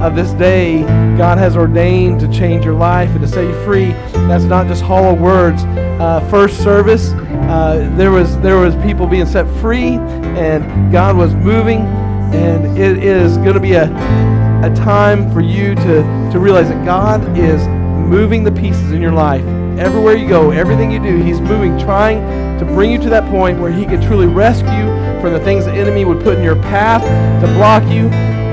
of this day God has ordained to change your life and to set you free. That's not just hollow words. Uh, first service, uh, there was there was people being set free, and God was moving, and it is going to be a a time for you to to realize that God is moving the pieces in your life. Everywhere you go, everything you do, He's moving, trying to bring you to that point where He can truly rescue from the things the enemy would put in your path to block you.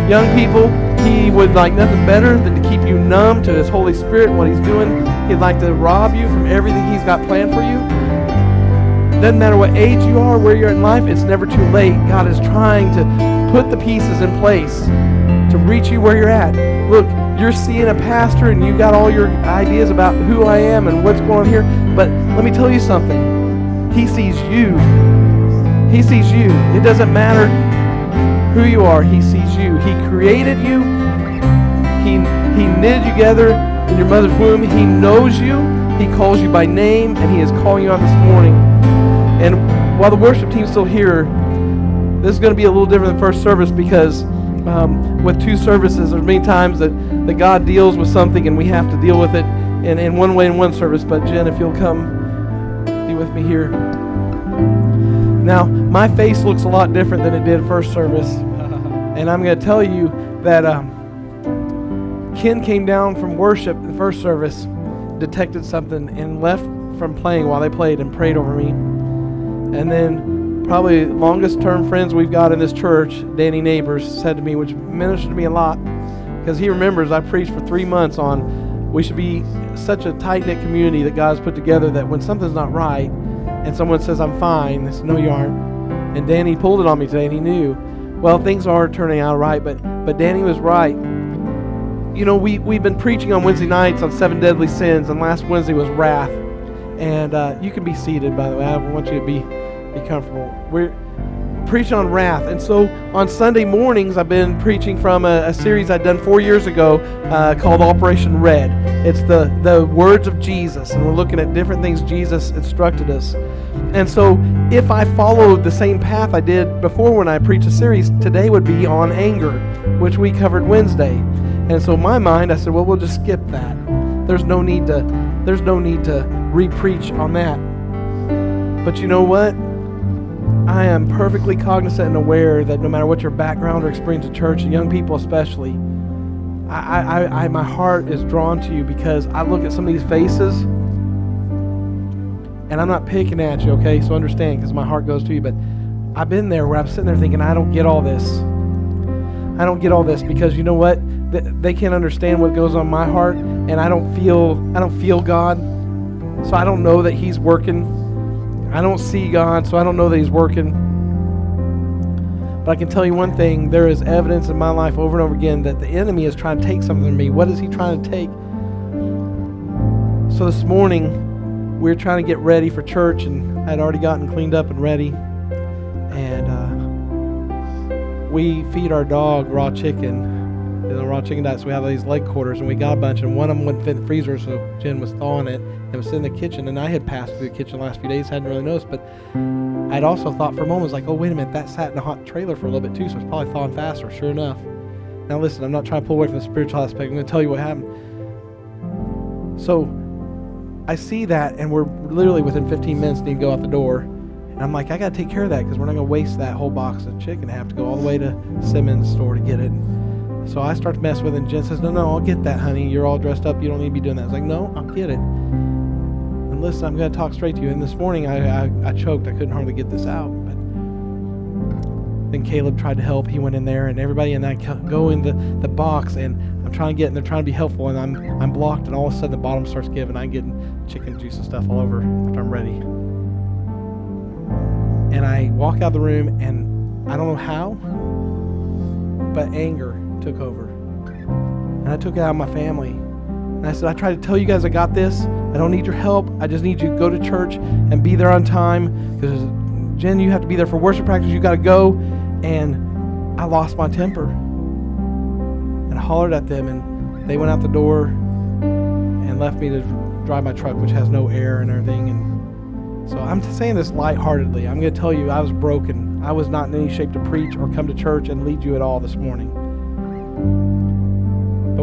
Young people, He would like nothing better than to keep you numb to His Holy Spirit and what He's doing. He'd like to rob you from everything He's got planned for you. Doesn't matter what age you are, where you're in life, it's never too late. God is trying to put the pieces in place to reach you where you're at. Look, you're seeing a pastor and you got all your ideas about who I am and what's going on here, but let me tell you something. He sees you. He sees you. It doesn't matter who you are, He sees you. He created you. He, he knitted you together in your mother's womb. He knows you. He calls you by name, and He is calling you out this morning. And while the worship team's still here, this is going to be a little different than first service because um, with two services, there's many times that, that God deals with something and we have to deal with it in, in one way in one service. But Jen, if you'll come be with me here. Now, my face looks a lot different than it did first service. And I'm going to tell you that um, Ken came down from worship in the first service, detected something, and left from playing while they played and prayed over me. And then, probably longest term friends we've got in this church, Danny Neighbors, said to me, which ministered to me a lot, because he remembers I preached for three months on we should be such a tight knit community that God has put together that when something's not right and someone says, I'm fine, they say, No, you aren't. And Danny pulled it on me today and he knew, well, things are turning out right, but, but Danny was right. You know, we, we've been preaching on Wednesday nights on seven deadly sins, and last Wednesday was wrath. And uh, you can be seated, by the way. I want you to be, be comfortable. We're preaching on wrath. And so on Sunday mornings, I've been preaching from a, a series I'd done four years ago uh, called Operation Red. It's the, the words of Jesus, and we're looking at different things Jesus instructed us. And so if I followed the same path I did before when I preached a series, today would be on anger, which we covered Wednesday. And so in my mind, I said, well, we'll just skip that. There's no need to, there's no need to re-preach on that. But you know what? I am perfectly cognizant and aware that no matter what your background or experience in church, and young people especially, I, I, I, my heart is drawn to you because I look at some of these faces, and I'm not picking at you, okay? So understand, because my heart goes to you. But I've been there where I'm sitting there thinking, I don't get all this. I don't get all this because you know what? They can't understand what goes on my heart, and I don't feel I don't feel God, so I don't know that He's working I don't see God, so I don't know that He's working. But I can tell you one thing there is evidence in my life over and over again that the enemy is trying to take something from me. What is he trying to take? So this morning, we were trying to get ready for church, and I had already gotten cleaned up and ready. And uh, we feed our dog raw chicken chicken diet. So we have these leg quarters, and we got a bunch, and one of them wouldn't fit in the freezer, so Jen was thawing it and was sitting in the kitchen. And I had passed through the kitchen the last few days, hadn't really noticed, but I'd also thought for a moment, was like, oh, wait a minute, that sat in a hot trailer for a little bit too, so it's probably thawing faster. Sure enough. Now listen, I'm not trying to pull away from the spiritual aspect. I'm going to tell you what happened. So I see that, and we're literally within 15 minutes need to go out the door. And I'm like, I got to take care of that because we're not going to waste that whole box of chicken. I have to go all the way to Simmons store to get it. So I start to mess with it, and Jen says, No, no, I'll get that, honey. You're all dressed up. You don't need to be doing that. I was like, No, I'll get it. And listen, I'm going to talk straight to you. And this morning I, I, I choked. I couldn't hardly get this out. But then Caleb tried to help. He went in there, and everybody in that go in the, the box, and I'm trying to get, and they're trying to be helpful, and I'm I'm blocked, and all of a sudden the bottom starts giving. I'm getting chicken juice and stuff all over after I'm ready. And I walk out of the room, and I don't know how, but anger took over. And I took it out of my family. And I said, I tried to tell you guys I got this. I don't need your help. I just need you to go to church and be there on time. Because, Jen, you have to be there for worship practice. You got to go. And I lost my temper. And I hollered at them. And they went out the door and left me to drive my truck, which has no air and everything. And so I'm saying this lightheartedly. I'm going to tell you, I was broken. I was not in any shape to preach or come to church and lead you at all this morning.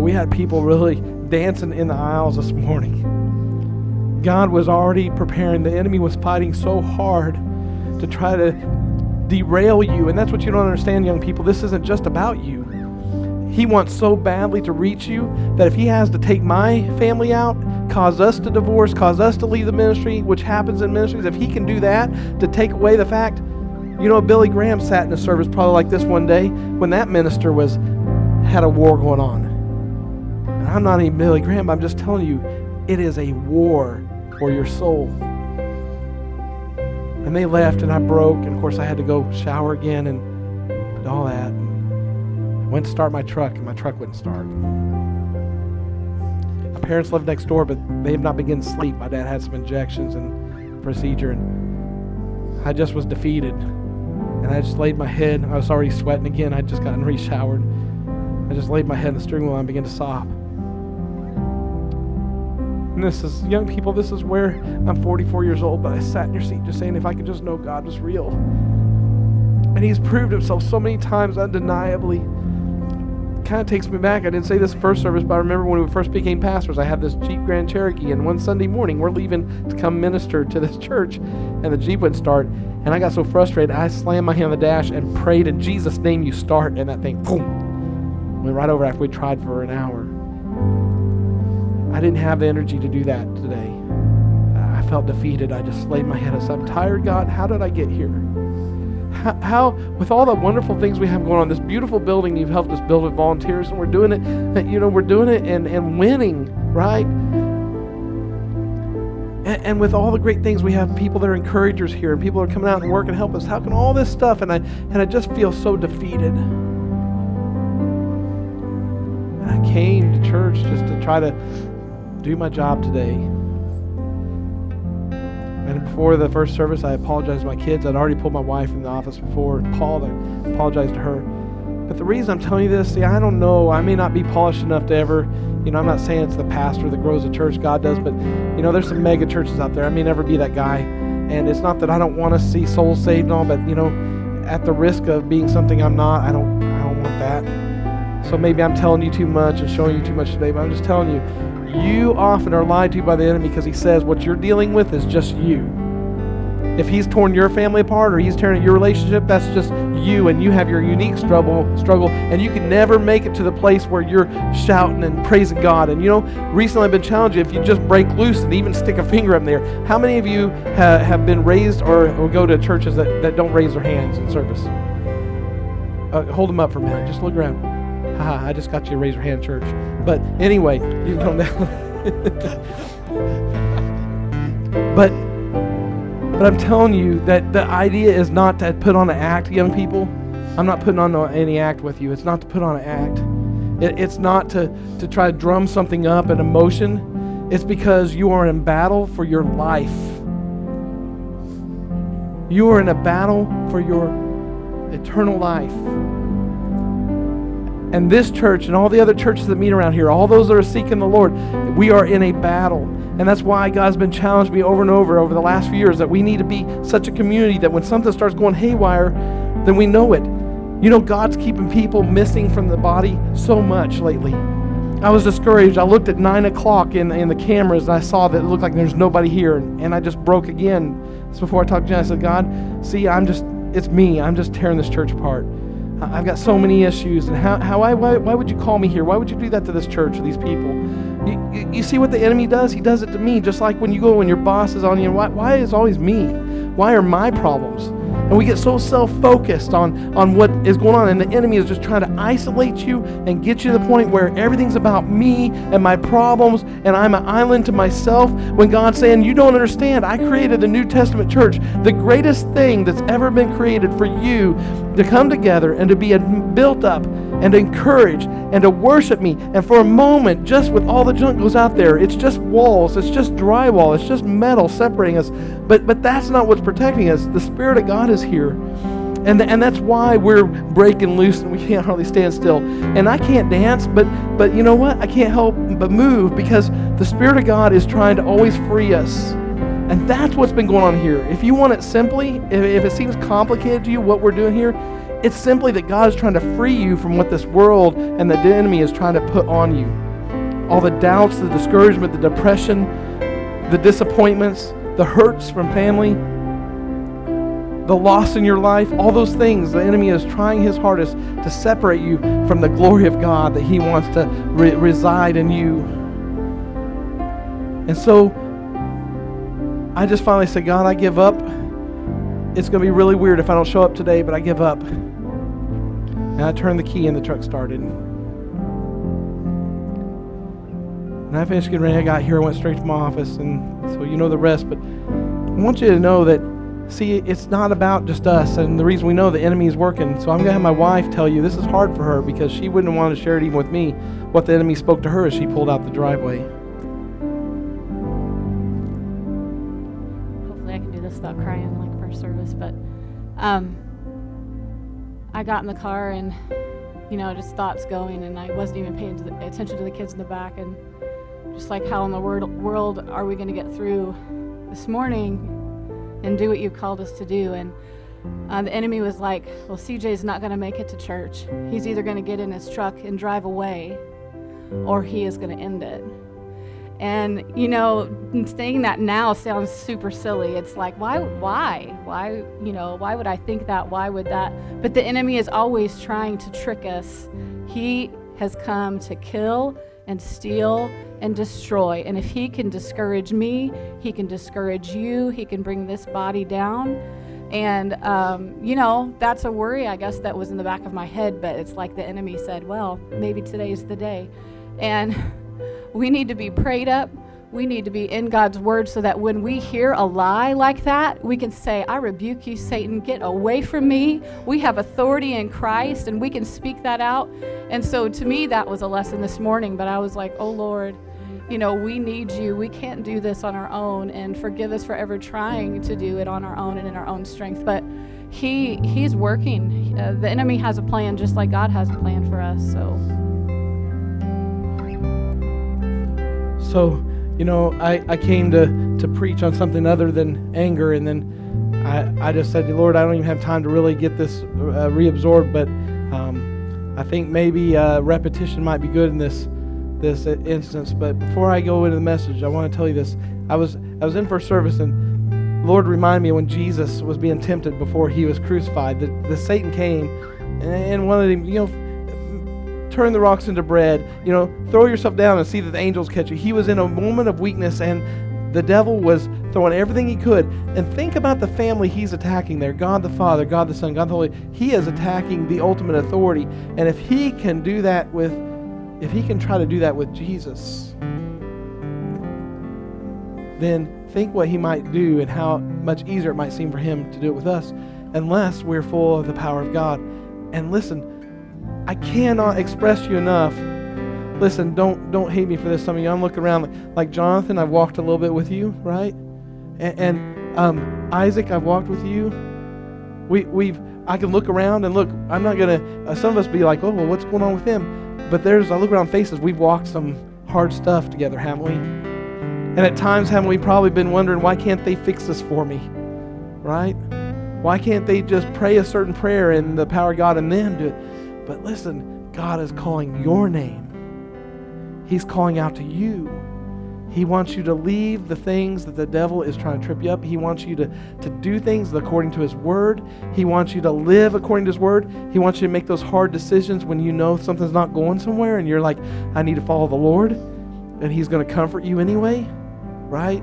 We had people really dancing in the aisles this morning. God was already preparing. The enemy was fighting so hard to try to derail you. And that's what you don't understand, young people. This isn't just about you. He wants so badly to reach you that if he has to take my family out, cause us to divorce, cause us to leave the ministry, which happens in ministries, if he can do that to take away the fact, you know, Billy Graham sat in a service probably like this one day when that minister was had a war going on. And I'm not even Billy Graham, I'm just telling you, it is a war for your soul. And they left, and I broke. And of course, I had to go shower again and all that. I went to start my truck, and my truck wouldn't start. My parents live next door, but they have not begun to sleep. My dad had some injections and procedure, and I just was defeated. And I just laid my head. I was already sweating again. I'd just gotten re-showered. I just laid my head in the steering wheel and began to sob. And this is, young people, this is where I'm 44 years old, but I sat in your seat just saying, if I could just know God was real. And He's proved Himself so many times undeniably. Kind of takes me back. I didn't say this first service, but I remember when we first became pastors, I had this Jeep Grand Cherokee, and one Sunday morning we're leaving to come minister to this church, and the Jeep wouldn't start. And I got so frustrated, I slammed my hand on the dash and prayed in Jesus' name, you start, and that thing, boom, went right over after we tried for an hour. I didn't have the energy to do that today. I felt defeated. I just laid my head. Said, I'm tired, God. How did I get here? How, how, with all the wonderful things we have going on, this beautiful building you've helped us build with volunteers, and we're doing it, you know, we're doing it and, and winning, right? And, and, with all the great things we have people that are encouragers here and people are coming out and work and help us how can all this stuff and i and i just feel so defeated and i came to church just to try to do my job today. And before the first service, I apologized to my kids. I'd already pulled my wife in the office before and called. I apologized to her. But the reason I'm telling you this, see, I don't know. I may not be polished enough to ever, you know, I'm not saying it's the pastor that grows a church. God does. But, you know, there's some mega churches out there. I may never be that guy. And it's not that I don't want to see souls saved and all, but, you know, at the risk of being something I'm not, I don't, I don't want that. So maybe I'm telling you too much and showing you too much today, but I'm just telling you, you often are lied to by the enemy because he says what you're dealing with is just you. If he's torn your family apart or he's tearing your relationship, that's just you, and you have your unique struggle, struggle, and you can never make it to the place where you're shouting and praising God. And you know, recently I've been challenged if you just break loose and even stick a finger up there. How many of you ha- have been raised or, or go to churches that, that don't raise their hands in service? Uh, hold them up for a minute. Just look around. Haha, I just got you to raise your hand, church. But anyway, you but but I'm telling you that the idea is not to put on an act, young people. I'm not putting on any act with you. It's not to put on an act. It, it's not to, to try to drum something up, an emotion. It's because you are in battle for your life. You are in a battle for your eternal life. And this church and all the other churches that meet around here, all those that are seeking the Lord, we are in a battle. And that's why God's been challenged me over and over over the last few years that we need to be such a community that when something starts going haywire, then we know it. You know, God's keeping people missing from the body so much lately. I was discouraged. I looked at 9 o'clock in, in the cameras and I saw that it looked like there's nobody here. And, I just broke again. It's before I talked to Jen. I said, God, see, I'm just, it's me. I'm just tearing this church apart. I've got so many issues. And how, how I, why, why would you call me here? Why would you do that to this church or these people? You, you, you see what the enemy does? He does it to me, just like when you go and your boss is on you. Why, why is always me? Why are my problems? And we get so self focused on, on what is going on, and the enemy is just trying to isolate you and get you to the point where everything's about me and my problems, and I'm an island to myself. When God's saying, You don't understand, I created the New Testament church, the greatest thing that's ever been created for you to come together and to be built up and to encourage and to worship me. And for a moment, just with all the junk goes out there, it's just walls, it's just drywall, it's just metal separating us. But but that's not what's protecting us. The Spirit of God is here. And, and that's why we're breaking loose and we can't hardly stand still. And I can't dance, but but you know what? I can't help but move because the Spirit of God is trying to always free us. And that's what's been going on here. If you want it simply, if, if it seems complicated to you, what we're doing here, It's simply that God is trying to free you from what this world and the enemy is trying to put on you. All the doubts, the discouragement, the depression, the disappointments, the hurts from family, the loss in your life, all those things, the enemy is trying his hardest to separate you from the glory of God that he wants to re- reside in you. And so I just finally said, God, I give up. It's going to be really weird if I don't show up today, but I give up. And I turned the key and the truck started. And I finished getting ready. I got here, I went straight to my office, and so you know the rest. But I want you to know that See, it's not about just us, and the reason we know the enemy is working. So I'm going to have my wife tell you this is hard for her because she wouldn't want to share it even with me what the enemy spoke to her as she pulled out the driveway. Hopefully, I can do this without crying like first service. But um, I got in the car and, you know, just thoughts going, and I wasn't even paying attention to the kids in the back, and just like how in the world are we going to get through this morning and do what you called us to do. And uh, the enemy was like, well, CJ's not going to make it to church. He's either going to get in his truck and drive away, or he is going to end it. And you know, saying that now sounds super silly. It's like, why, why, why, you know, why would I think that? Why would that? But the enemy is always trying to trick us. He has come to kill and steal and destroy. And if he can discourage me, he can discourage you, he can bring this body down. And, um, you know, that's a worry, I guess, that was in the back of my head. But it's like the enemy said, well, maybe today's the day. And we need to be prayed up. We need to be in God's word so that when we hear a lie like that, we can say, I rebuke you, Satan, get away from me. We have authority in Christ and we can speak that out. And so to me, that was a lesson this morning, but I was like, oh Lord, you know, we need you. We can't do this on our own and forgive us for ever trying to do it on our own and in our own strength. But he he's working. Uh, the enemy has a plan just like God has a plan for us. So So you know, I, I came to, to preach on something other than anger, and then I, I just said, Lord, I don't even have time to really get this uh, reabsorbed, but um, I think maybe uh, repetition might be good in this this instance. But before I go into the message, I want to tell you this. I was I was in first service, and Lord reminded me when Jesus was being tempted before he was crucified, that the Satan came and one of them, you know turn the rocks into bread. You know, throw yourself down and see that the angels catch you. He was in a moment of weakness and the devil was throwing everything he could. And think about the family he's attacking there God the Father, God the Son, God the Holy. He is attacking the ultimate authority. And if he can do that with, if he can try to do that with Jesus, then think what he might do and how much easier it might seem for him to do it with us, unless we're full of the power of God. And listen, I cannot express you enough. Listen, don't don't hate me for this. Some of you, I'm looking around like, like Jonathan. I've walked a little bit with you, right? And, and um, Isaac, I've walked with you. We we've I can look around and look. I'm not gonna. Uh, some of us be like, oh well, what's going on with him? But there's I look around faces. We've walked some hard stuff together, haven't we? And at times, haven't we probably been wondering why can't they fix this for me, right? Why can't they just pray a certain prayer and the power of God and then do it? But listen, God is calling your name. He's calling out to you. He wants you to leave the things that the devil is trying to trip you up. He wants you to, to do things according to his word. He wants you to live according to his word. He wants you to make those hard decisions when you know something's not going somewhere and you're like, I need to follow the Lord. And he's going to comfort you anyway, right?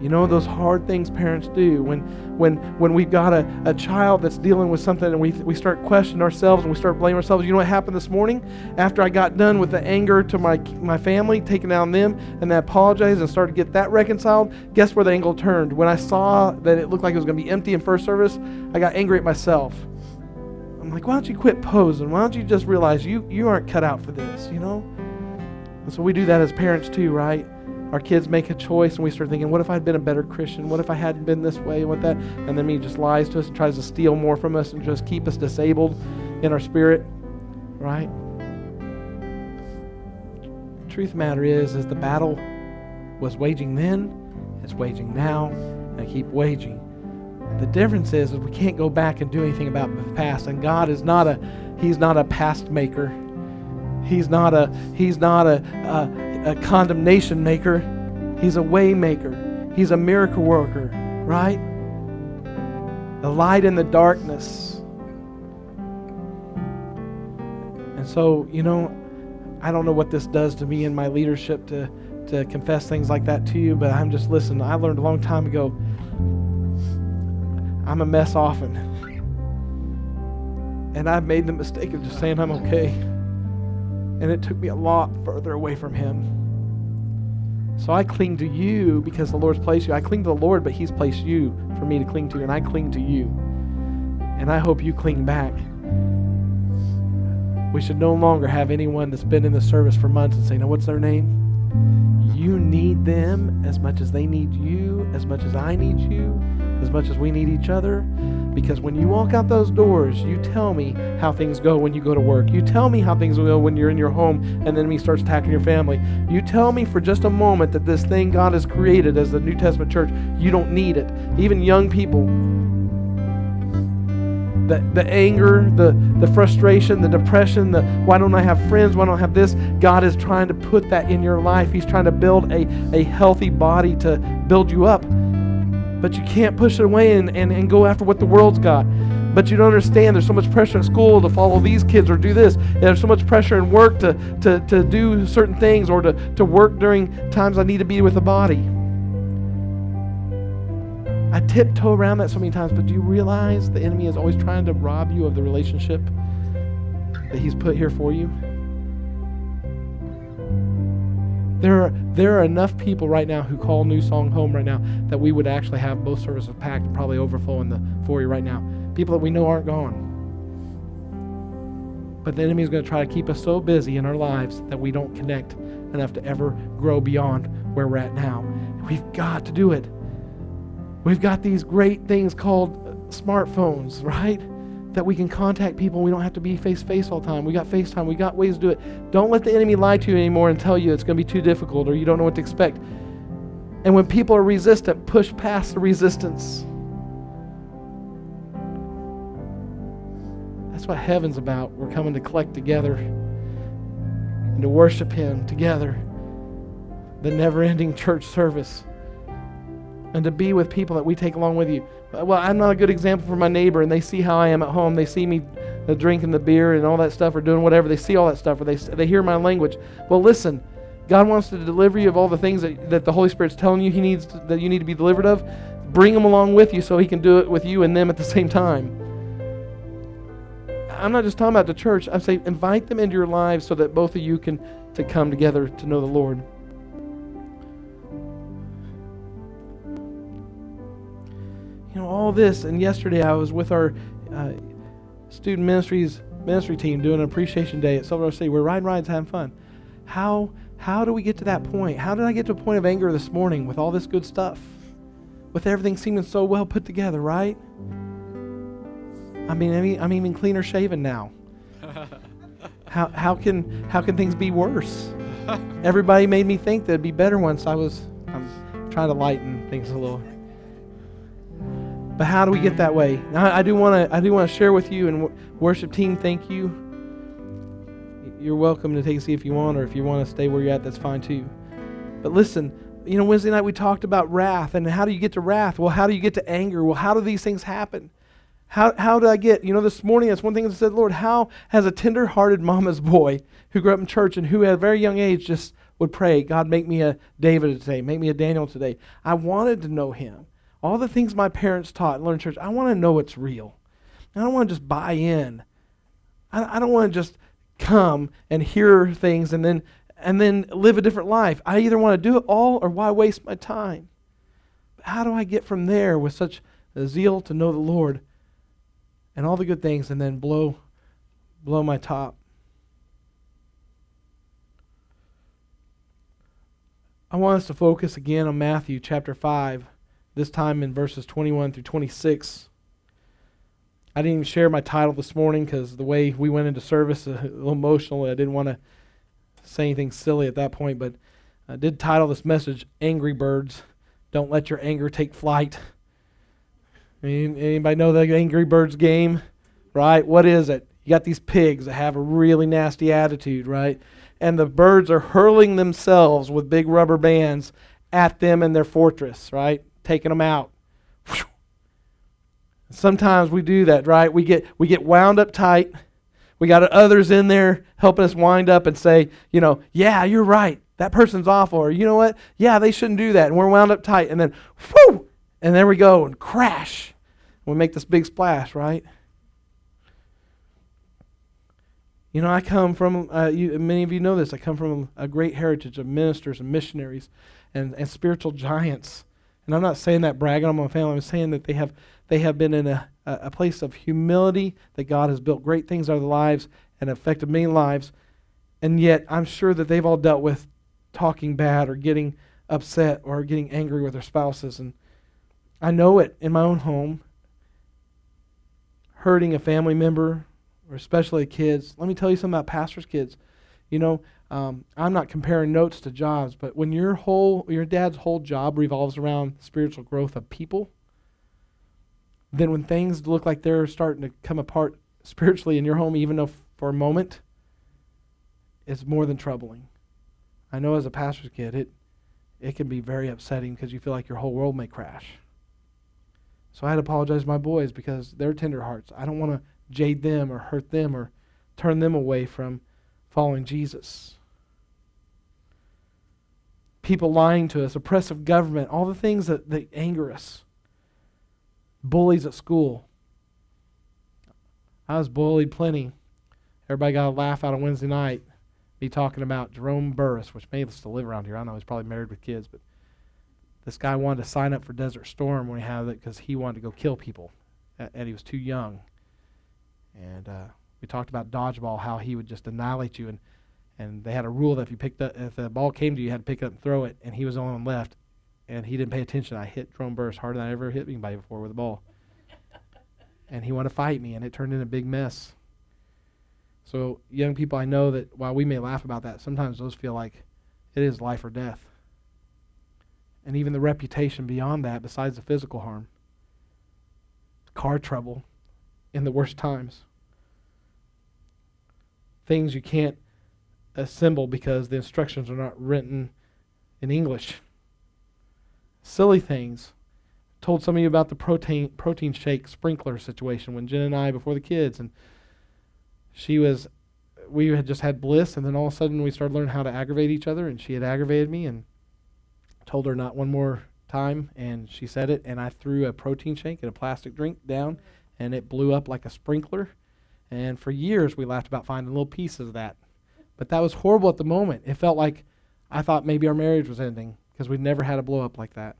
You know those hard things parents do when when when we've got a, a child that's dealing with something and we, we start questioning ourselves and we start blaming ourselves. You know what happened this morning? After I got done with the anger to my my family, taking down them, and I apologized and started to get that reconciled, guess where the angle turned? When I saw that it looked like it was going to be empty in first service, I got angry at myself. I'm like, why don't you quit posing? Why don't you just realize you you aren't cut out for this, you know? And so we do that as parents too, right? Our kids make a choice and we start thinking, what if I'd been a better Christian? What if I hadn't been this way? What that? And then he just lies to us and tries to steal more from us and just keep us disabled in our spirit, right? Truth matter is, is the battle was waging then, it's waging now, and I keep waging. The difference is, is we can't go back and do anything about the past. And God is not a He's not a past maker. He's not a He's not a, a, a condemnation maker. He's a way maker. He's a miracle worker, right? The light in the darkness. And so, you know, I don't know what this does to me in my leadership to, to confess things like that to you, but I'm just listening. I learned a long time ago I'm a mess often. And I've made the mistake of just saying I'm okay. And it took me a lot further away from Him. So I cling to you because the Lord's placed you. I cling to the Lord, but He's placed you for me to cling to, and I cling to you. And I hope you cling back. We should no longer have anyone that's been in the service for months and say, "No, what's their name?" You need them as much as they need you, as much as I need you, as much as we need each other. Because when you walk out those doors, you tell me how things go when you go to work. You tell me how things go when you're in your home and the enemy starts attacking your family. You tell me for just a moment that this thing God has created as the New Testament church, you don't need it. Even young people, the, the anger, the, the frustration, the depression, the why don't I have friends, why don't I have this? God is trying to put that in your life. He's trying to build a, a healthy body to build you up. But you can't push it away and, and, and go after what the world's got. But you don't understand there's so much pressure in school to follow these kids or do this. And there's so much pressure in work to, to, to do certain things or to, to work during times I need to be with the body. I tiptoe around that so many times, but do you realize the enemy is always trying to rob you of the relationship that he's put here for you? There are, there are enough people right now who call New Song home right now that we would actually have both services packed and probably overflowing the foyer right now. People that we know aren't gone. But the enemy is going to try to keep us so busy in our lives that we don't connect enough to ever grow beyond where we're at now. We've got to do it. We've got these great things called smartphones, right? That we can contact people. We don't have to be face to face all the time. We got FaceTime. We got ways to do it. Don't let the enemy lie to you anymore and tell you it's going to be too difficult or you don't know what to expect. And when people are resistant, push past the resistance. That's what heaven's about. We're coming to collect together and to worship Him together. The never ending church service. And to be with people that we take along with you well, I'm not a good example for my neighbor, and they see how I am at home. They see me drinking the beer and all that stuff, or doing whatever. They see all that stuff, or they, they hear my language. Well, listen, God wants to deliver you of all the things that, that the Holy Spirit's telling you He needs to, that you need to be delivered of. Bring them along with you so He can do it with you and them at the same time. I'm not just talking about the church. I'm saying invite them into your lives so that both of you can to come together to know the Lord. You know, all this. And yesterday I was with our uh, student ministries ministry team doing an appreciation day at Silver City. We're riding rides, having fun. How how do we get to that point? How did I get to a point of anger this morning with all this good stuff? With everything seeming so well put together, right? I mean, I mean I'm even cleaner shaven now. how how can how can things be worse? Everybody made me think that'd be better once I was I'm trying to lighten things a little. But how do we get that way? I, I do want to I do want to share with you and worship team. Thank you. You're welcome to take a seat if you want, or if you want to stay where you're at, that's fine too. But listen, you know, Wednesday night we talked about wrath and how do you get to wrath? Well, how do you get to anger? Well, how do these things happen? How, how did I get, you know, this morning, that's one thing I said, Lord, how has a tender hearted mama's boy who grew up in church and who at a very young age just would pray, God, make me a David today, make me a Daniel today? I wanted to know him all the things my parents taught and learned church, I want to know it's real. I don't want to just buy in. I, I don't want to just come and hear things and then and then live a different life. I either want to do it all or why waste my time? How do I get from there with such zeal to know the Lord and all the good things and then blow blow my top? I want us to focus again on Matthew chapter 5 this time in verses 21 through 26. I didn't even share my title this morning because the way we went into service, uh, a little emotional. I didn't want to say anything silly at that point, but I did title this message Angry Birds. Don't let your anger take flight. Anybody know the Angry Birds game? Right? What is it? You got these pigs that have a really nasty attitude, right? And the birds are hurling themselves with big rubber bands at them in their fortress, right? Taking them out. Sometimes we do that, right? We get we get wound up tight. We got others in there helping us wind up and say, you know, yeah, you're right. That person's awful. Or you know what? Yeah, they shouldn't do that. And we're wound up tight. And then, whoo! And there we go and crash. We make this big splash, right? You know, I come from, uh, you, many of you know this, I come from a great heritage of ministers and missionaries and, and spiritual giants. And I'm not saying that bragging on my family. I'm saying that they have, they have been in a, a place of humility, that God has built great things out of their lives and affected many lives. And yet, I'm sure that they've all dealt with talking bad or getting upset or getting angry with their spouses. And I know it in my own home, hurting a family member or especially kids. Let me tell you something about pastors' kids. You know, um, I'm not comparing notes to jobs, but when your whole, your dad's whole job revolves around spiritual growth of people, then when things look like they're starting to come apart spiritually in your home, even if for a moment, it's more than troubling. I know as a pastor's kid, it it can be very upsetting because you feel like your whole world may crash. So I had to apologize to my boys because they're tender hearts. I don't want to jade them or hurt them or turn them away from following Jesus. People lying to us, oppressive government, all the things that, that anger us. Bullies at school. I was bullied plenty. Everybody got a laugh out on Wednesday night. Me talking about Jerome Burris, which may still live around here. I know he's probably married with kids, but this guy wanted to sign up for Desert Storm when he had it because he wanted to go kill people, and he was too young. And uh, we talked about dodgeball, how he would just annihilate you, and and they had a rule that if you picked up, if the ball came to you, you had to pick it up and throw it, and he was on the only one left, and he didn't pay attention. I hit Jerome Burris harder than I ever hit anybody before with a ball, and he wanted to fight me, and it turned into a big mess. So young people, I know that while we may laugh about that, sometimes those feel like it is life or death, and even the reputation beyond that, besides the physical harm, car trouble, in the worst times. Things you can't assemble because the instructions are not written in English. Silly things. Told some of you about the protein protein shake sprinkler situation when Jen and I before the kids and she was we had just had bliss and then all of a sudden we started learning how to aggravate each other and she had aggravated me and told her not one more time and she said it and I threw a protein shake and a plastic drink down and it blew up like a sprinkler. And for years, we laughed about finding little pieces of that. But that was horrible at the moment. It felt like I thought maybe our marriage was ending because we'd never had a blow up like that.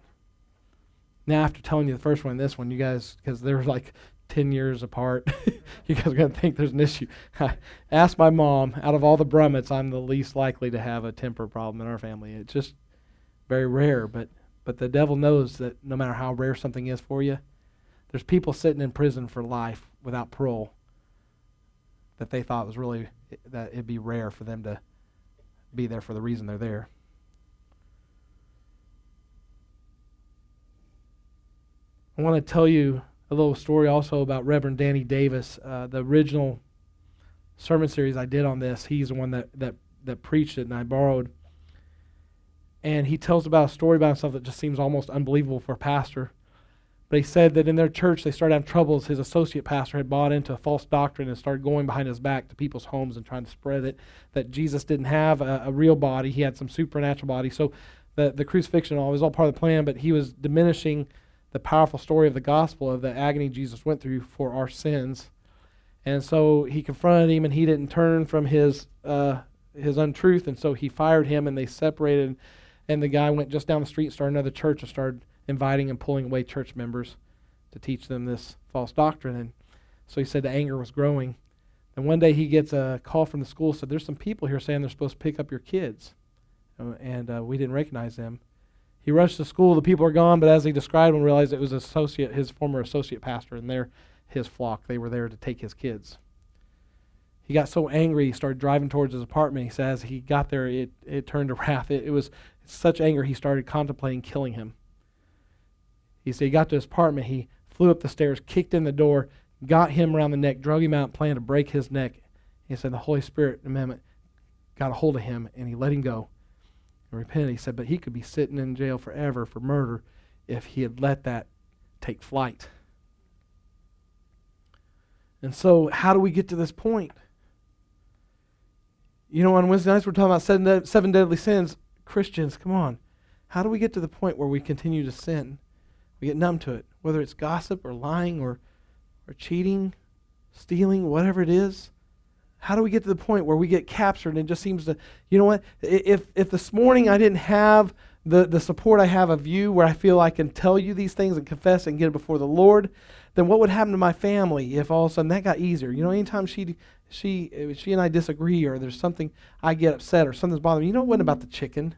Now, after telling you the first one, this one, you guys, because they're like 10 years apart, you guys are going to think there's an issue. Ask my mom, out of all the Brummets, I'm the least likely to have a temper problem in our family. It's just very rare, but, but the devil knows that no matter how rare something is for you, there's people sitting in prison for life without parole that they thought was really that it'd be rare for them to be there for the reason they're there. I want to tell you a little story also about Reverend Danny Davis. Uh, the original sermon series I did on this, he's the one that, that, that preached it, and I borrowed. And he tells about a story about himself that just seems almost unbelievable for a pastor. But he said that in their church they started having troubles. His associate pastor had bought into a false doctrine and started going behind his back to people's homes and trying to spread it that Jesus didn't have a, a real body, he had some supernatural body. So the, the crucifixion all was all part of the plan, but he was diminishing the powerful story of the gospel of the agony Jesus went through for our sins. And so he confronted him, and he didn't turn from his uh, his untruth, and so he fired him, and they separated. And the guy went just down the street, started another church, and started inviting and pulling away church members to teach them this false doctrine. And so he said the anger was growing. And one day he gets a call from the school, said, There's some people here saying they're supposed to pick up your kids. Uh, and uh, we didn't recognize them. He rushed to school. The people are gone, but as he described them, realized it was associate, his former associate pastor, and they're his flock. They were there to take his kids. He got so angry, he started driving towards his apartment. He says he got there, it, it turned to wrath. It, it was such anger, he started contemplating killing him. He said he got to his apartment, he flew up the stairs, kicked in the door, got him around the neck, drug him out, planned to break his neck. He said the Holy Spirit amendment got a hold of him and he let him go and repented. He said, but he could be sitting in jail forever for murder if he had let that take flight. And so, how do we get to this point? You know, on Wednesday nights, we're talking about seven, seven deadly sins. Christians, come on. How do we get to the point where we continue to sin? We get numb to it, whether it's gossip or lying or, or cheating, stealing, whatever it is. How do we get to the point where we get captured and it just seems to, you know what? If, if this morning I didn't have the, the support I have of you, where I feel I can tell you these things and confess and get it before the Lord, then what would happen to my family if all of a sudden that got easier? You know, anytime she, she, she and I disagree or there's something I get upset or something's bothering me, you know what about the chicken?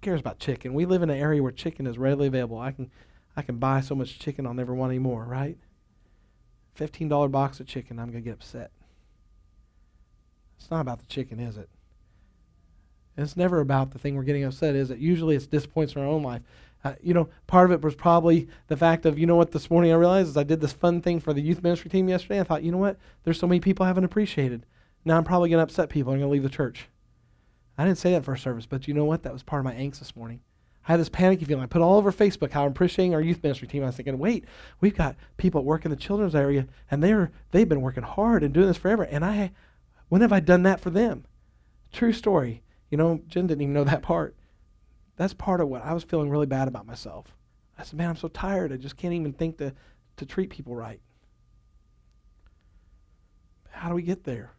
Cares about chicken? We live in an area where chicken is readily available. I can, I can buy so much chicken I'll never want any more, right? $15 box of chicken, I'm going to get upset. It's not about the chicken, is it? it's never about the thing we're getting upset, is it? Usually it's disappointments in our own life. Uh, you know, part of it was probably the fact of, you know what, this morning I realized is I did this fun thing for the youth ministry team yesterday. I thought, you know what, there's so many people I haven't appreciated. Now I'm probably going to upset people. I'm going to leave the church. I didn't say that first service, but you know what? That was part of my angst this morning. I had this panicky feeling. I put all over Facebook how I'm appreciating our youth ministry team. I was thinking, wait, we've got people working in the children's area, and they're they've been working hard and doing this forever. And I when have I done that for them? True story. You know, Jen didn't even know that part. That's part of what I was feeling really bad about myself. I said, man, I'm so tired. I just can't even think to, to treat people right. How do we get there?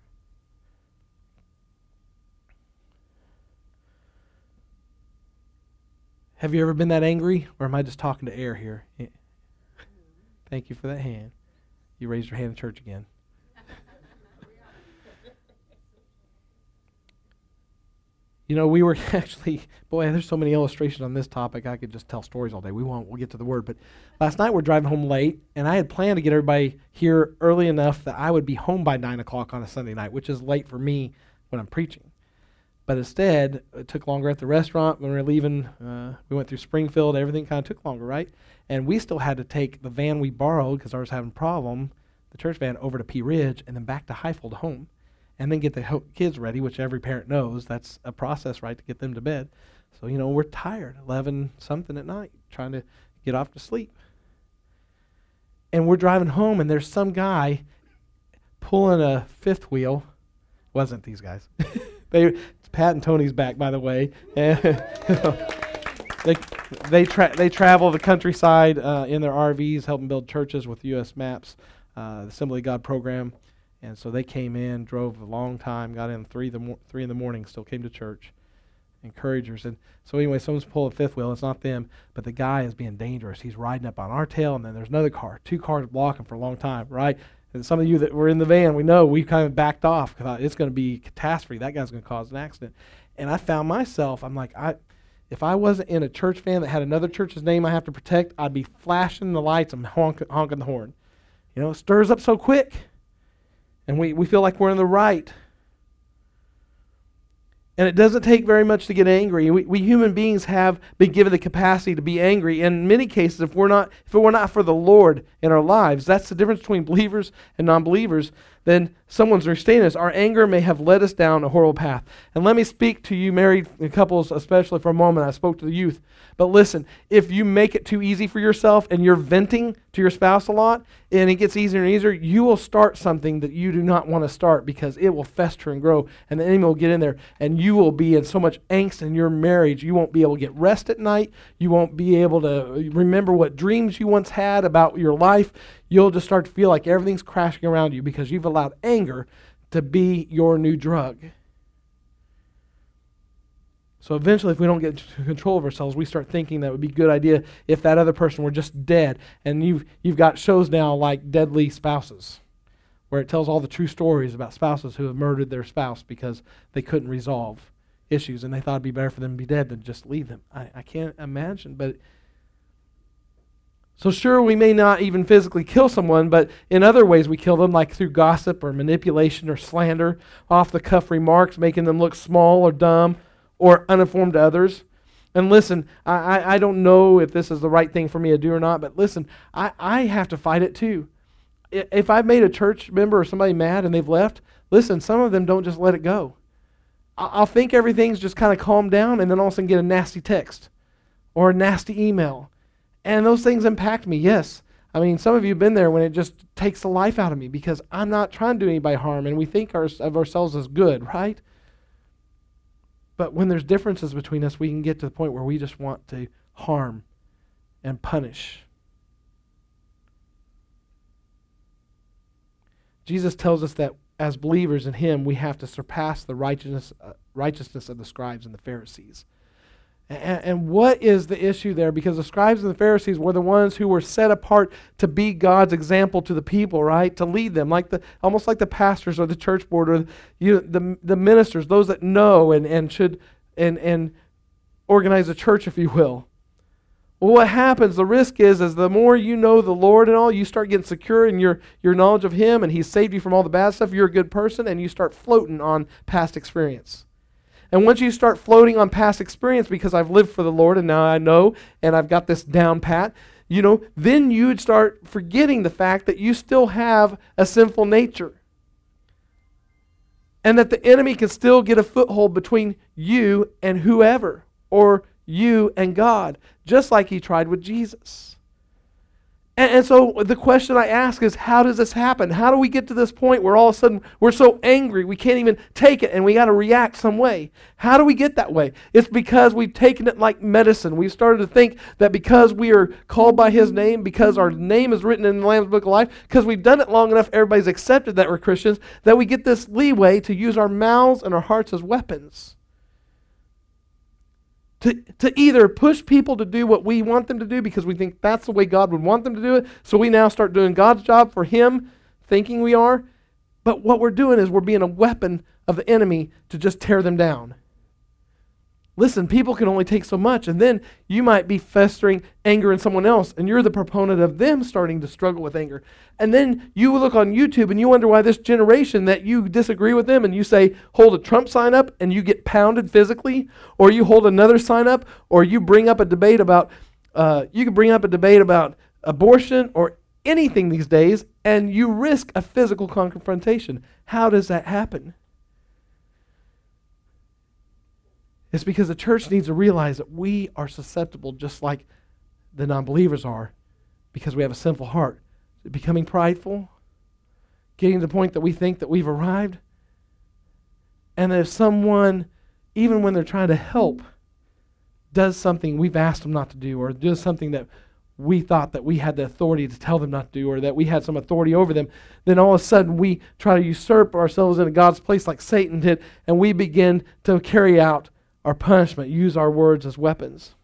Have you ever been that angry? Or am I just talking to air here? Thank you for that hand. You raised your hand in church again. You know, we were actually, boy, there's so many illustrations on this topic. I could just tell stories all day. We won't. We'll get to the word. But last night we're driving home late, and I had planned to get everybody here early enough that I would be home by 9 o'clock on a Sunday night, which is late for me when I'm preaching. But instead, it took longer at the restaurant when we were leaving. Uh, we went through Springfield. Everything kind of took longer, right? And we still had to take the van we borrowed because ours was having a problem, the church van, over to Pea Ridge and then back to Highfill home and then get the ho- kids ready, which every parent knows that's a process, right, to get them to bed. So, you know, we're tired, 11 something at night, trying to get off to sleep. And we're driving home, and there's some guy pulling a fifth wheel. Wasn't these guys. they, Pat and Tony's back, by the way. they, they, tra- they travel the countryside uh, in their RVs, helping build churches with U.S. Maps, uh, the Assembly of God program. And so they came in, drove a long time, got in three the mo- three in the morning, still came to church. Encouragers. And so anyway, someone's pulling a fifth wheel. It's not them, but the guy is being dangerous. He's riding up on our tail, and then there's another car. Two cars blocking for a long time, right? And some of you that were in the van, we know we kind of backed off because uh, it's going to be catastrophe. That guy's going to cause an accident. And I found myself, I'm like, I, if I wasn't in a church van that had another church's name I have to protect, I'd be flashing the lights and honk, honking the horn. You know, it stirs up so quick and we, we feel like we're in the right. And it doesn't take very much to get angry. We, we human beings have been given the capacity to be angry. In many cases, if we're not if it were not for the Lord in our lives, that's the difference between believers and non-believers. Then someone's understanding us. Our anger may have led us down a horrible path. And let me speak to you married couples, especially for a moment. I spoke to the youth. But listen, if you make it too easy for yourself and you're venting to your spouse a lot and it gets easier and easier, you will start something that you do not want to start because it will fester and grow and the enemy will get in there and you will be in so much angst in your marriage. You won't be able to get rest at night. You won't be able to remember what dreams you once had about your life. You'll just start to feel like everything's crashing around you because you've allowed anger to be your new drug. So eventually, if we don't get control of ourselves, we start thinking that would be a good idea if that other person were just dead. And you've, you've got shows now like Deadly Spouses, where it tells all the true stories about spouses who have murdered their spouse because they couldn't resolve issues and they thought it'd be better for them to be dead than just leave them. I, I can't imagine, but. So, sure, we may not even physically kill someone, but in other ways we kill them, like through gossip or manipulation or slander, off the cuff remarks, making them look small or dumb or uninformed to others. And listen, I, I, don't know if this is the right thing for me to do or not, but listen, I, I have to fight it too. If I've made a church member or somebody mad and they've left, listen, some of them don't just let it go. I'll think everything's just kind of calmed down and then all of a sudden get a nasty text or a nasty email. And those things impact me, yes. I mean, some of you have been there when it just takes the life out of me because I'm not trying to do anybody harm and we think our, of ourselves as good, right? But when there's differences between us, we can get to the point where we just want to harm and punish. Jesus tells us that as believers in Him, we have to surpass the righteousness, uh, righteousness of the scribes and the Pharisees. And, and, what is the issue there? Because the scribes and the Pharisees were the ones who were set apart to be God's example to the people, right? To lead them, like the almost like the pastors or the church board or you, the the ministers, those that know and, and should and and organize a church, if you will. Well, what happens, the risk is, is the more you know the Lord and all, you start getting secure in your, your knowledge of Him and He's saved you from all the bad stuff, you're a good person, and you start floating on past experience. And once you start floating on past experience because I've lived for the Lord and now I know and I've got this down pat, you know, then you'd start forgetting the fact that you still have a sinful nature. And that the enemy can still get a foothold between you and whoever or you and God, just like he tried with Jesus. And, and, so the question I ask is how does this happen? How do we get to this point where all of a sudden we're so angry we can't even take it and we got to react some way? How do we get that way? It's because we've taken it like medicine. We've started to think that because we are called by his name, because our name is written in the Lamb's Book of Life, because we've done it long enough, everybody's accepted that we're Christians, that we get this leeway to use our mouths and our hearts as weapons to, to either push people to do what we want them to do because we think that's the way God would want them to do it. So we now start doing God's job for Him, thinking we are. But what we're doing is we're being a weapon of the enemy to just tear them down. Listen, people can only take so much, and then you might be festering anger in someone else, and you're the proponent of them starting to struggle with anger. And then you look on YouTube and you wonder why this generation that you disagree with them, and you say, hold a Trump sign up, and you get pounded physically, or you hold another sign up, or you bring up a debate about, uh, you can bring up a debate about abortion or anything these days, and you risk a physical confrontation. How does that happen? It's because the church needs to realize that we are susceptible just like the non believers are because we have a sinful heart. Becoming prideful, getting to the point that we think that we've arrived, and that if someone, even when they're trying to help, does something we've asked them not to do, or does something that we thought that we had the authority to tell them not to do, or that we had some authority over them, then all of a sudden we try to usurp ourselves into God's place like Satan did, and we begin to carry out our punishment, use our words as weapons.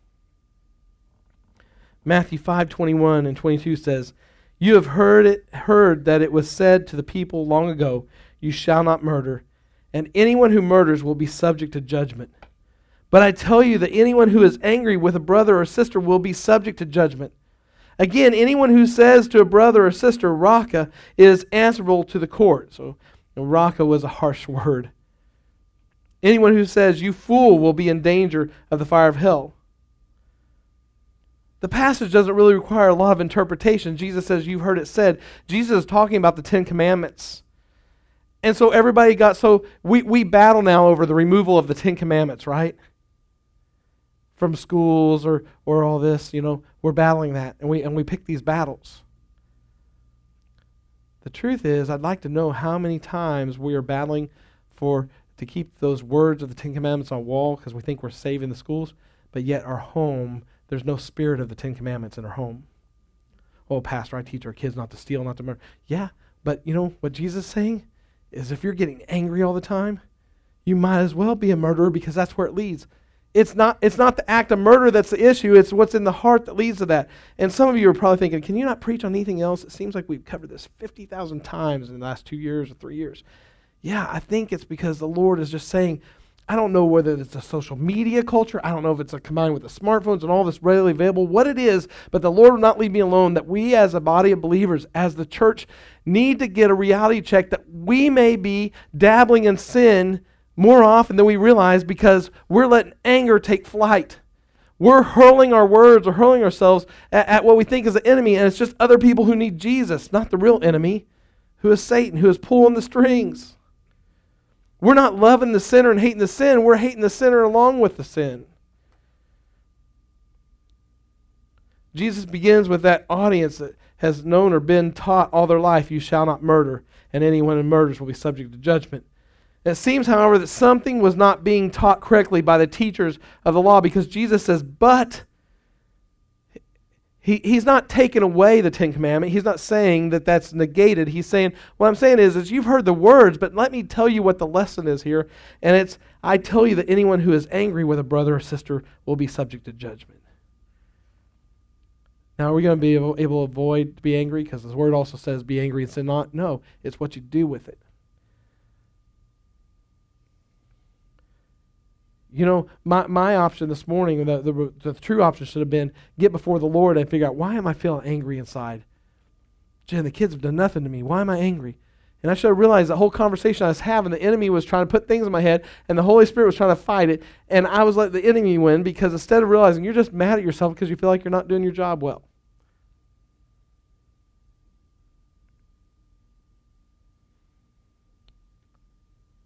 Matthew 5:21 and 22 says, "You have heard it heard that it was said to the people long ago, you shall not murder, and anyone who murders will be subject to judgment. But I tell you that anyone who is angry with a brother or sister will be subject to judgment. Again, anyone who says to a brother or sister, Raca, is answerable to the court." So, Raca was a harsh word. Anyone who says, You fool, will be in danger of the fire of hell. The passage doesn't really require a lot of interpretation. Jesus says, You've heard it said. Jesus is talking about the Ten Commandments. And so everybody got so we, we battle now over the removal of the Ten Commandments, right? From schools or or all this, you know, we're battling that and we and we pick these battles. The truth is, I'd like to know how many times we are battling for to keep those words of the Ten Commandments on wall because we think we're saving the schools, but yet our home, there's no spirit of the Ten Commandments in our home. Oh, Pastor, I teach our kids not to steal, not to murder. Yeah, but you know what Jesus is saying? Is if you're getting angry all the time, you might as well be a murderer because that's where it leads. It's not, it's not the act of murder that's the issue, it's what's in the heart that leads to that. And some of you are probably thinking, can you not preach on anything else? It seems like we've covered this 50,000 times in the last two years or three years. Yeah, I think it's because the Lord is just saying, I don't know whether it's a social media culture. I don't know if it's a combined with the smartphones and all this readily available, what it is, but the Lord will not leave me alone. That we, as a body of believers, as the church, need to get a reality check that we may be dabbling in sin more often than we realize because we're letting anger take flight. we're hurling our words or hurling ourselves at, at what we think is the enemy, and it's just other people who need Jesus, not the real enemy, who is Satan, who is pulling the strings. We're not loving the sinner and hating the sin, we're hating the sinner along with the sin. Jesus begins with that audience that has known or been taught all their life, you shall not murder, and anyone who murders will be subject to judgment. It seems, however, that something was not being taught correctly by the teachers of the law because Jesus says, but he, he's not taking away the Ten Commandment. He's not saying that that's negated. He's saying, what I'm saying is, is you've heard the words, but let me tell you what the lesson is here. And it's, I tell you that anyone who is angry with a brother or sister will be subject to judgment. Now, are we going to be able, able to avoid to be angry? Because the word also says, be angry and sin not. No, it's what you do with it. You know, my, my option this morning, the, the, the true option should have been get before the Lord and figure out why am I feeling angry inside? Jen, the kids have done nothing to me. Why am I angry? And I should have realized the whole conversation I was having, the enemy was trying to put things in my head, and the Holy Spirit was trying to fight it, and I was letting the enemy win because instead of realizing you're just mad at yourself because you feel like you're not doing your job well.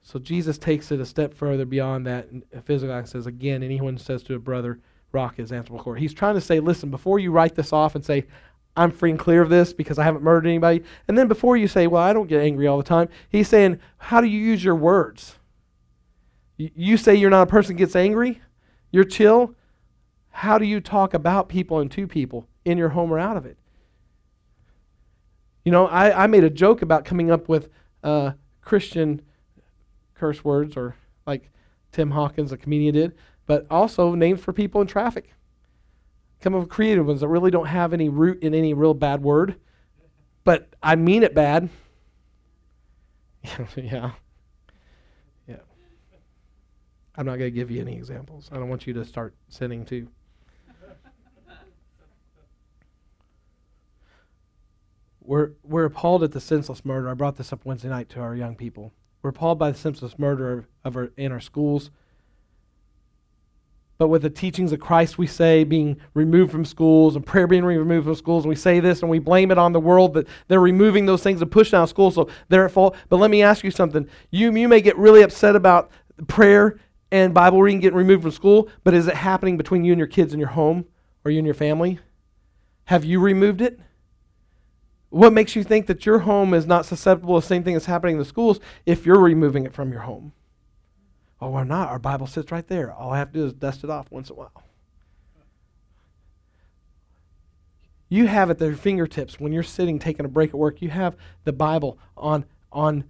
So Jesus takes it a step further beyond that and physical act says, again, anyone says to a brother, Raca is answerable court. He's trying to say, listen, before you write this off and say, I'm free and clear of this because I haven't murdered anybody, and then before you say, well, I don't get angry all the time, he's saying, how do you use your words? You say you're not a person gets angry, you're chill. How do you talk about people and to people in your home or out of it? You know, I, I made a joke about coming up with uh, Christian curse words or like Tim Hawkins, a comedian, did, but also names for people in traffic. Come up with creative ones that really don't have any root in any real bad word, but I mean it bad. yeah. Yeah. I'm not going to give you any examples. I don't want you to start sinning too. we're, we're appalled at the senseless murder. I brought this up Wednesday night to our young people. We're appalled by the senseless murder of our, in our schools. But with the teachings of Christ, we say being removed from schools and prayer being removed from schools, and we say this and we blame it on the world that they're removing those things and pushing out schools, so they're at fault. But let me ask you something. You, you may get really upset about prayer and Bible reading getting removed from school, but is it happening between you and your kids in your home or you and your family? Have you removed it? What makes you think that your home is not susceptible to the same thing that's happening in the schools if you're removing it from your home? Oh, we're not. Our Bible sits right there. All I have to do is dust it off once in a while. You have at their fingertips when you're sitting taking a break at work. You have the Bible on on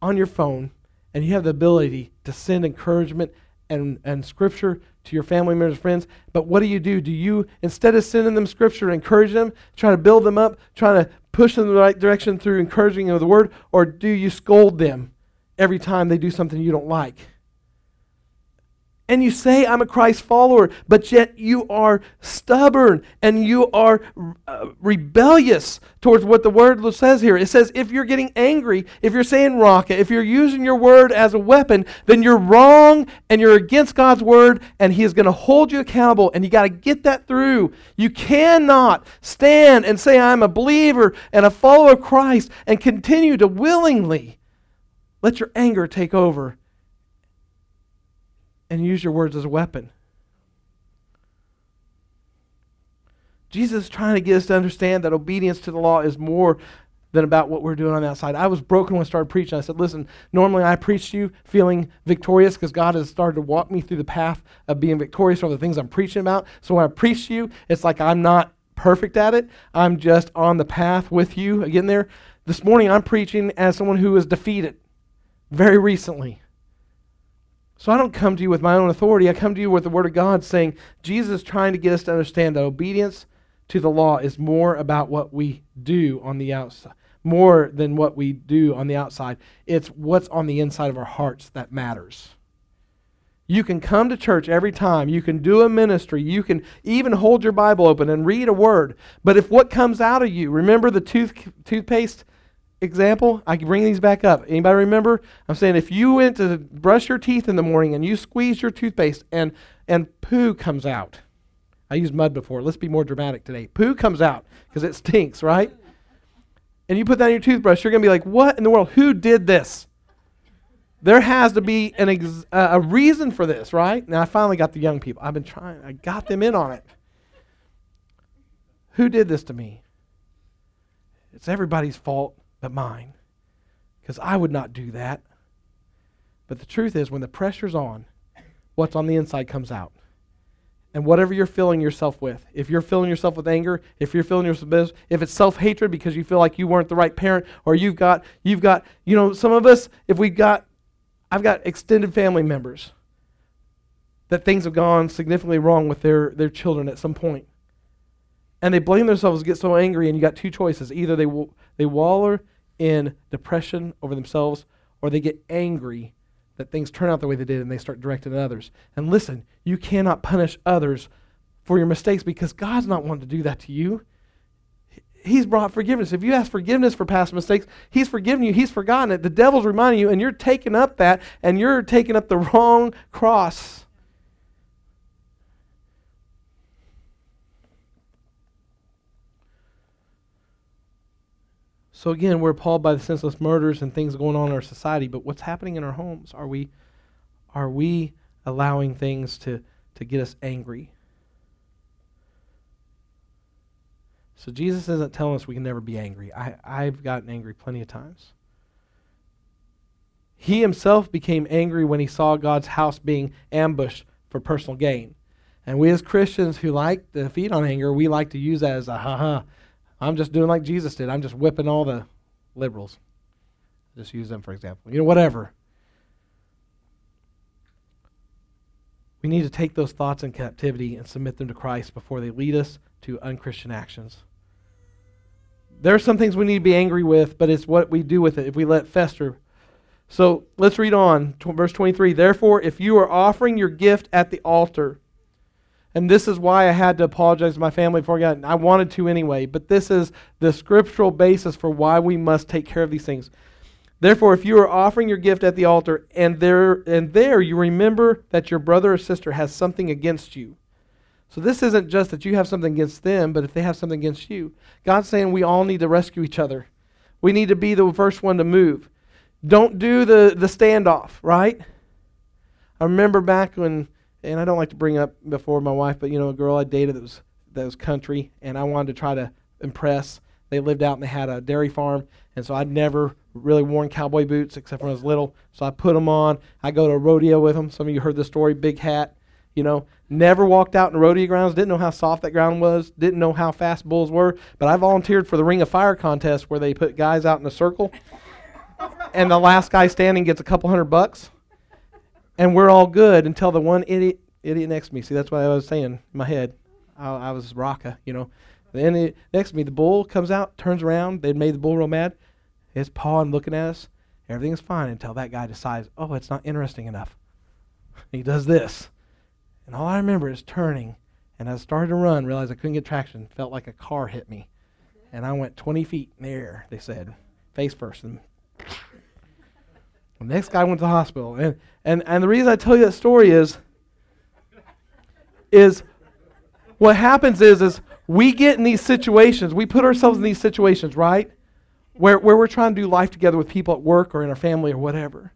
on your phone, and you have the ability to send encouragement and, and scripture to your family members, friends. But what do you do? Do you, instead of sending them scripture, encourage them, try to build them up, try to push them in the right direction through encouraging of the word, or do you scold them every time they do something you don't like? And you say, I'm a Christ follower, but yet you are stubborn and you are uh, rebellious towards what the word says here. It says, if you're getting angry, if you're saying Raca, if you're using your word as a weapon, then you're wrong and you're against God's word, and He is going to hold you accountable, and you got to get that through. You cannot stand and say, I'm a believer and a follower of Christ, and continue to willingly let your anger take over and use your words as a weapon. Jesus is trying to get us to understand that obedience to the law is more than about what we're doing on the outside. I was broken when I started preaching. I said, listen, normally I preach to you feeling victorious because God has started to walk me through the path of being victorious over the things I'm preaching about. So when I preach to you, it's like I'm not perfect at it. I'm just on the path with you. Again, there. This morning I'm preaching as someone who was defeated very recently. So I don't come to you with my own authority. I come to you with the Word of God saying Jesus is trying to get us to understand that obedience to the law is more about what we do on the outside, more than what we do on the outside. It's what's on the inside of our hearts that matters. You can come to church every time. You can do a ministry. You can even hold your Bible open and read a word. But if what comes out of you, remember the tooth, toothpaste example, I can bring these back up. Anybody remember? I'm saying if you went to brush your teeth in the morning and you squeeze your toothpaste and, and poo comes out, I used mud before. Let's be more dramatic today. Poo comes out because it stinks, right? And you put that in your toothbrush, you're going to be like, what in the world? Who did this? There has to be an ex- uh, a reason for this, right? Now, I finally got the young people. I've been trying, I got them in on it. Who did this to me? It's everybody's fault but mine because I would not do that. But the truth is, when the pressure's on, what's on the inside comes out. And whatever you're filling yourself with, if you're filling yourself with anger, if you're filling yourself with, if it's self-hatred because you feel like you weren't the right parent, or you've got, you've got, you know, some of us, if we've got, I've got extended family members that things have gone significantly wrong with their, their children at some point. And they blame themselves, get so angry, and you got two choices. Either they, they waller in depression over themselves, or they get angry that things turn out the way they did and they start directing at others. And listen, you cannot punish others for your mistakes because God's not wanting to do that to you. He's brought forgiveness. If you ask forgiveness for past mistakes, He's forgiven you. He's forgotten it. The devil's reminding you, and you're taking up that, and you're taking up the wrong cross. So again, we're appalled by the senseless murders and things going on in our society, but what's happening in our homes? Are we are we allowing things to, to get us angry? So Jesus isn't telling us we can never be angry. I, I've gotten angry plenty of times. He himself became angry when he saw God's house being ambushed for personal gain. And we as Christians who like to feed on anger, we like to use that as a ha ha. I'm just doing like Jesus did. I'm just whipping all the liberals. Just use them for example. You know, whatever. We need to take those thoughts in captivity and submit them to Christ before they lead us to unchristian actions. There are some things we need to be angry with, but it's what we do with it if we let fester. So let's read on. Verse 23 Therefore, if you are offering your gift at the altar, and this is why I had to apologize to my family before I got. I wanted to anyway, but this is the scriptural basis for why we must take care of these things. Therefore, if you are offering your gift at the altar, and there and there you remember that your brother or sister has something against you. So this isn't just that you have something against them, but if they have something against you. God's saying we all need to rescue each other. We need to be the first one to move. Don't do the, the standoff, right? I remember back when and I don't like to bring up before my wife, but you know, a girl I dated that was that was country, and I wanted to try to impress. They lived out and they had a dairy farm, and so I'd never really worn cowboy boots except when I was little. So I put them on. I go to a rodeo with them. Some of you heard the story, big hat. You know, never walked out in rodeo grounds. Didn't know how soft that ground was. Didn't know how fast bulls were. But I volunteered for the Ring of Fire contest where they put guys out in a circle, and the last guy standing gets a couple hundred bucks and we're all good until the one idiot idiot next to me. See, that's what I was saying in my head. I, I was Raca, you know. Then it, next to me, the bull comes out, turns around. They'd made the bull real mad. His paw and looking at us. Everything's fine until that guy decides, oh, it's not interesting enough. he does this. And all I remember is turning. And I started to run, realized I couldn't get traction. Felt like a car hit me. And I went 20 feet in the air, they said, face first. And the next guy went to the hospital. And, and, and the reason I tell you that story is, is what happens is, is we get in these situations, we put ourselves in these situations, right? Where, where we're trying to do life together with people at work or in our family or whatever.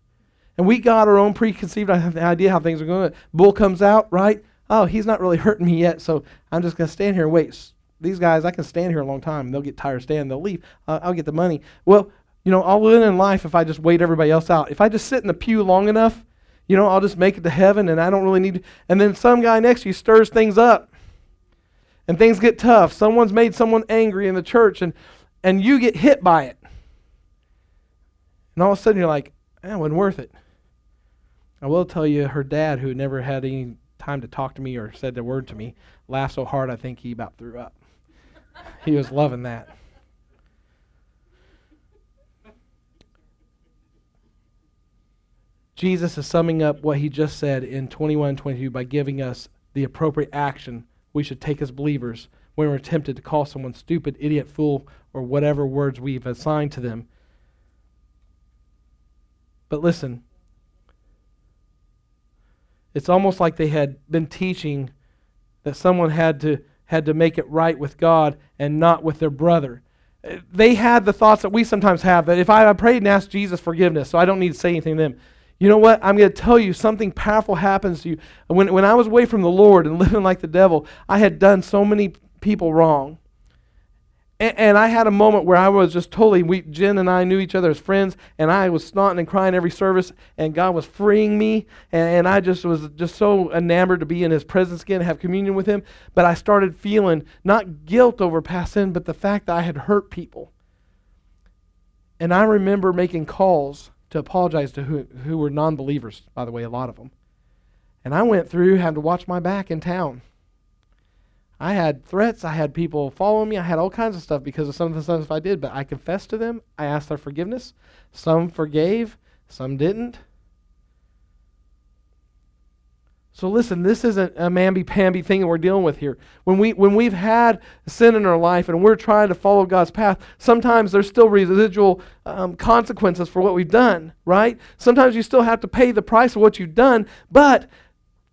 And we got our own preconceived idea how things are going. Bull comes out, right? Oh, he's not really hurting me yet, so I'm just going to stand here and wait. These guys, I can stand here a long time. They'll get tired of standing. They'll leave. Uh, I'll get the money. Well, you know, I'll win in life if I just wait everybody else out. If I just sit in the pew long enough, you know, I'll just make it to heaven and I don't really need. And then some guy next to you stirs things up and things get tough. Someone's made someone angry in the church and, and you get hit by it. And all of a sudden you're like, it wasn't worth it. I will tell you, her dad, who never had any time to talk to me or said a word to me, laughed so hard I think he about threw up. he was loving that. Jesus is summing up what he just said in 21 and 22 by giving us the appropriate action we should take as believers when we're tempted to call someone stupid, idiot, fool, or whatever words we've assigned to them. But listen, it's almost like they had been teaching that someone had to, had to make it right with God and not with their brother. They had the thoughts that we sometimes have that if I, I prayed and asked Jesus forgiveness, so I don't need to say anything to them. You know what? I'm going to tell you something powerful happens to you. When, when I was away from the Lord and living like the devil, I had done so many people wrong. And, and, I had a moment where I was just totally, we, Jen and I knew each other as friends, and I was snotting and crying every service, and God was freeing me, and, and I just was just so enamored to be in His presence again, and have communion with Him. But I started feeling not guilt over past sin, but the fact that I had hurt people. And I remember making calls to apologize to who, who were non believers, by the way, a lot of them. And I went through, had to watch my back in town. I had threats. I had people following me. I had all kinds of stuff because of some of the stuff I did. But I confessed to them. I asked their forgiveness. Some forgave, some didn't. So listen, this isn't a mamby-pamby thing that we're dealing with here. When we when we've had sin in our life and we're trying to follow God's path, sometimes there's still residual um, consequences for what we've done. Right? Sometimes you still have to pay the price of what you've done, but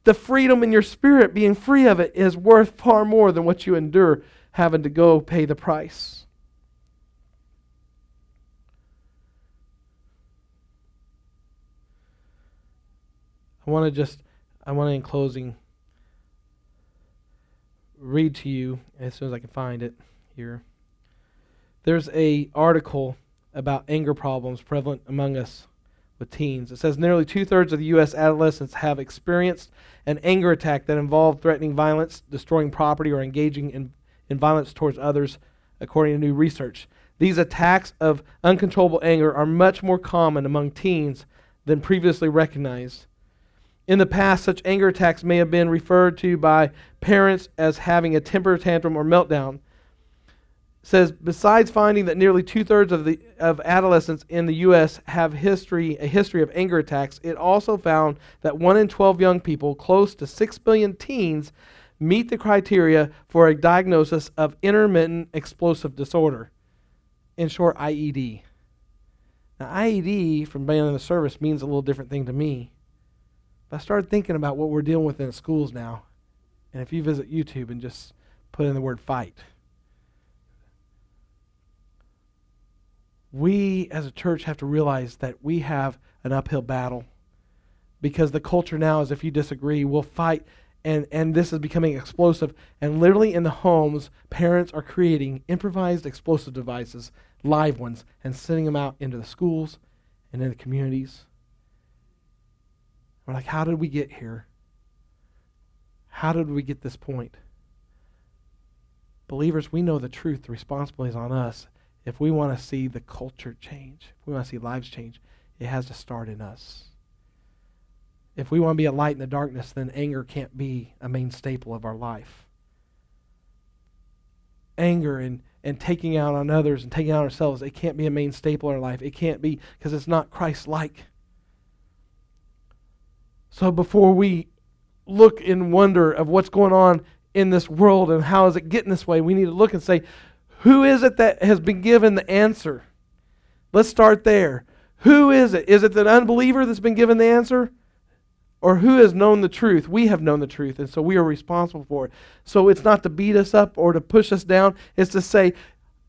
the freedom in your spirit, being free of it, is worth far more than what you endure having to go pay the price. I want to just, I want to, in closing, read to you as soon as I can find it here. There's a article about anger problems prevalent among us with teens. It says nearly two thirds of the U.S. adolescents have experienced an anger attack that involved threatening violence, destroying property, or engaging in, in violence towards others, according to new research. These attacks of uncontrollable anger are much more common among teens than previously recognized. In the past, such anger attacks may have been referred to by parents as having a temper tantrum or meltdown says besides finding that nearly two-thirds of the of adolescents in the U.S. have history a history of anger attacks, it also found that one in 12 young people, close to six billion teens, meet the criteria for a diagnosis of intermittent explosive disorder. In short, IED. Now, IED from being in the service means a little different thing to me. I started thinking about what we're dealing with in schools now. And if you visit YouTube and just put in the word fight, we as a church have to realize that we have an uphill battle because the culture now is if you disagree, we'll fight. And, and this is becoming explosive. And literally in the homes, parents are creating improvised explosive devices, live ones, and sending them out into the schools and in the communities. We're like, how did we get here? How did we get this point? Believers, we know the truth. The responsibility is on us if we want to see the culture change, if we want to see lives change, it has to start in us. If we want to be a light in the darkness, then anger can't be a main staple of our life. Anger and, and taking out on others and taking out on ourselves, it can't be a main staple of our life. It can't be because it's not Christ like. So before we look in wonder of what's going on in this world and how is it getting this way, we need to look and say, who is it that has been given the answer? Let's start there. Who is it? Is it the unbeliever that's been given the answer? Or who has known the truth? We have known the truth, and so we are responsible for it. So it's not to beat us up or to push us down, it's to say,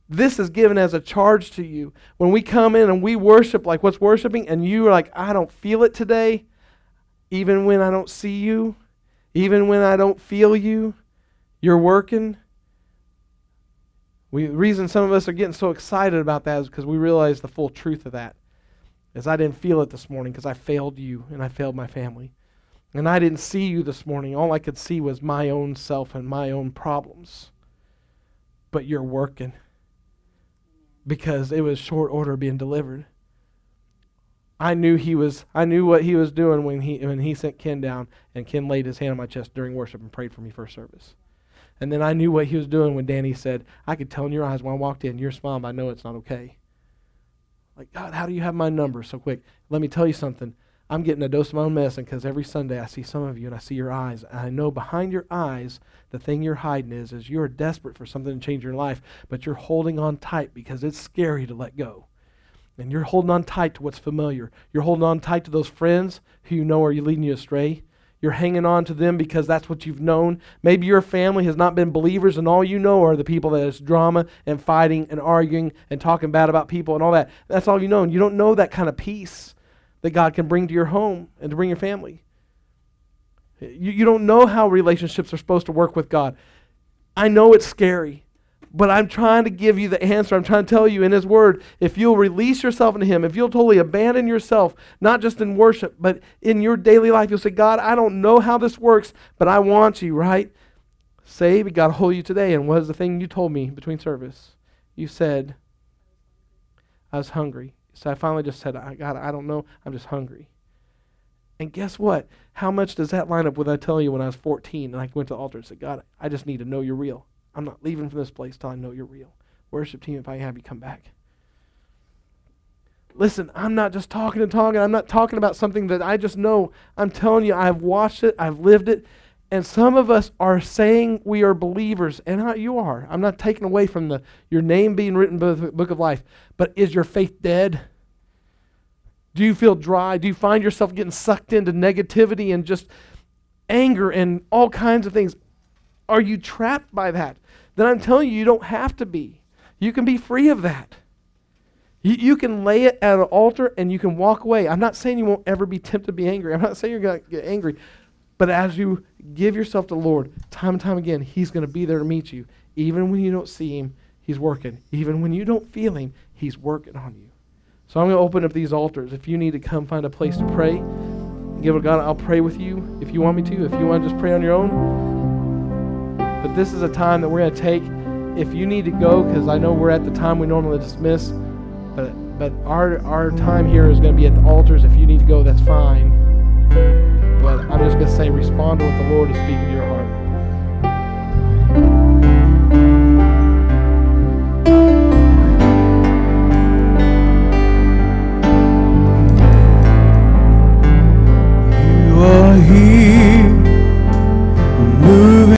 this is given as a charge to you. When we come in and we worship like what's worshiping, and you are like, I don't feel it today, even when I don't see you, even when I don't feel you, you're working. We, the reason some of us are getting so excited about that is because we realize the full truth of that. Is I didn't feel it this morning because I failed you and I failed my family. And I didn't see you this morning. All I could see was my own self and my own problems. But you're working because it was short order being delivered. I knew he was I knew what he was doing when he when he sent Ken down and Ken laid his hand on my chest during worship and prayed for me first service. And then I knew what he was doing when Danny said, I could tell in your eyes when I walked in, you're smiling, I know it's not okay. Like, God, how do you have my number so quick? Let me tell you something. I'm getting a dose of my own medicine because every Sunday I see some of you and I see your eyes. And I know behind your eyes, the thing you're hiding is, is you're desperate for something to change your life, but you're holding on tight because it's scary to let go. And you're holding on tight to what's familiar. You're holding on tight to those friends who you know are leading you astray. you're hanging on to them because that's what you've known. Maybe your family has not been believers, and all you know are the people that is drama and fighting and arguing and talking bad about people and all that. That's all you know. And you don't know that kind of peace that God can bring to your home and to bring your family. You, you don't know how relationships are supposed to work with God. I know it's scary. But I'm trying to give you the answer. I'm trying to tell you in His Word if you'll release yourself into Him, if you'll totally abandon yourself, not just in worship, but in your daily life, you'll say, God, I don't know how this works, but I want you, right? Say, but God hold you today. And what is the thing you told me between service? You said, I was hungry. So I finally just said, I, God, I don't know. I'm just hungry. And guess what? How much does that line up with I tell you when I was 14 and I went to the altar and said, God, I just need to know you're real. I'm not leaving from this place till I know you're real. Worship team, if I have you come back. Listen, I'm not just talking and talking. I'm not talking about something that I just know. I'm telling you, I've watched it, I've lived it. And some of us are saying we are believers, and I, you are. I'm not taking away from the your name being written in the book of life. But is your faith dead? Do you feel dry? Do you find yourself getting sucked into negativity and just anger and all kinds of things? Are you trapped by that? then I'm telling you, you don't have to be. You can be free of that. You, you can lay it at an altar and you can walk away. I'm not saying you won't ever be tempted to be angry. I'm not saying you're going to get angry. But as you give yourself to the Lord, time and time again, He's going to be there to meet you. Even when you don't see Him, He's working. Even when you don't feel Him, He's working on you. So I'm going to open up these altars. If you need to come find a place to pray, give it God. I'll pray with you if you want me to. If you want to just pray on your own, but this is a time that we're going to take. If you need to go, because I know we're at the time we normally dismiss, but but our our time here is going to be at the altars. If you need to go, that's fine. But I'm just going to say, respond to what the Lord is speaking to your heart.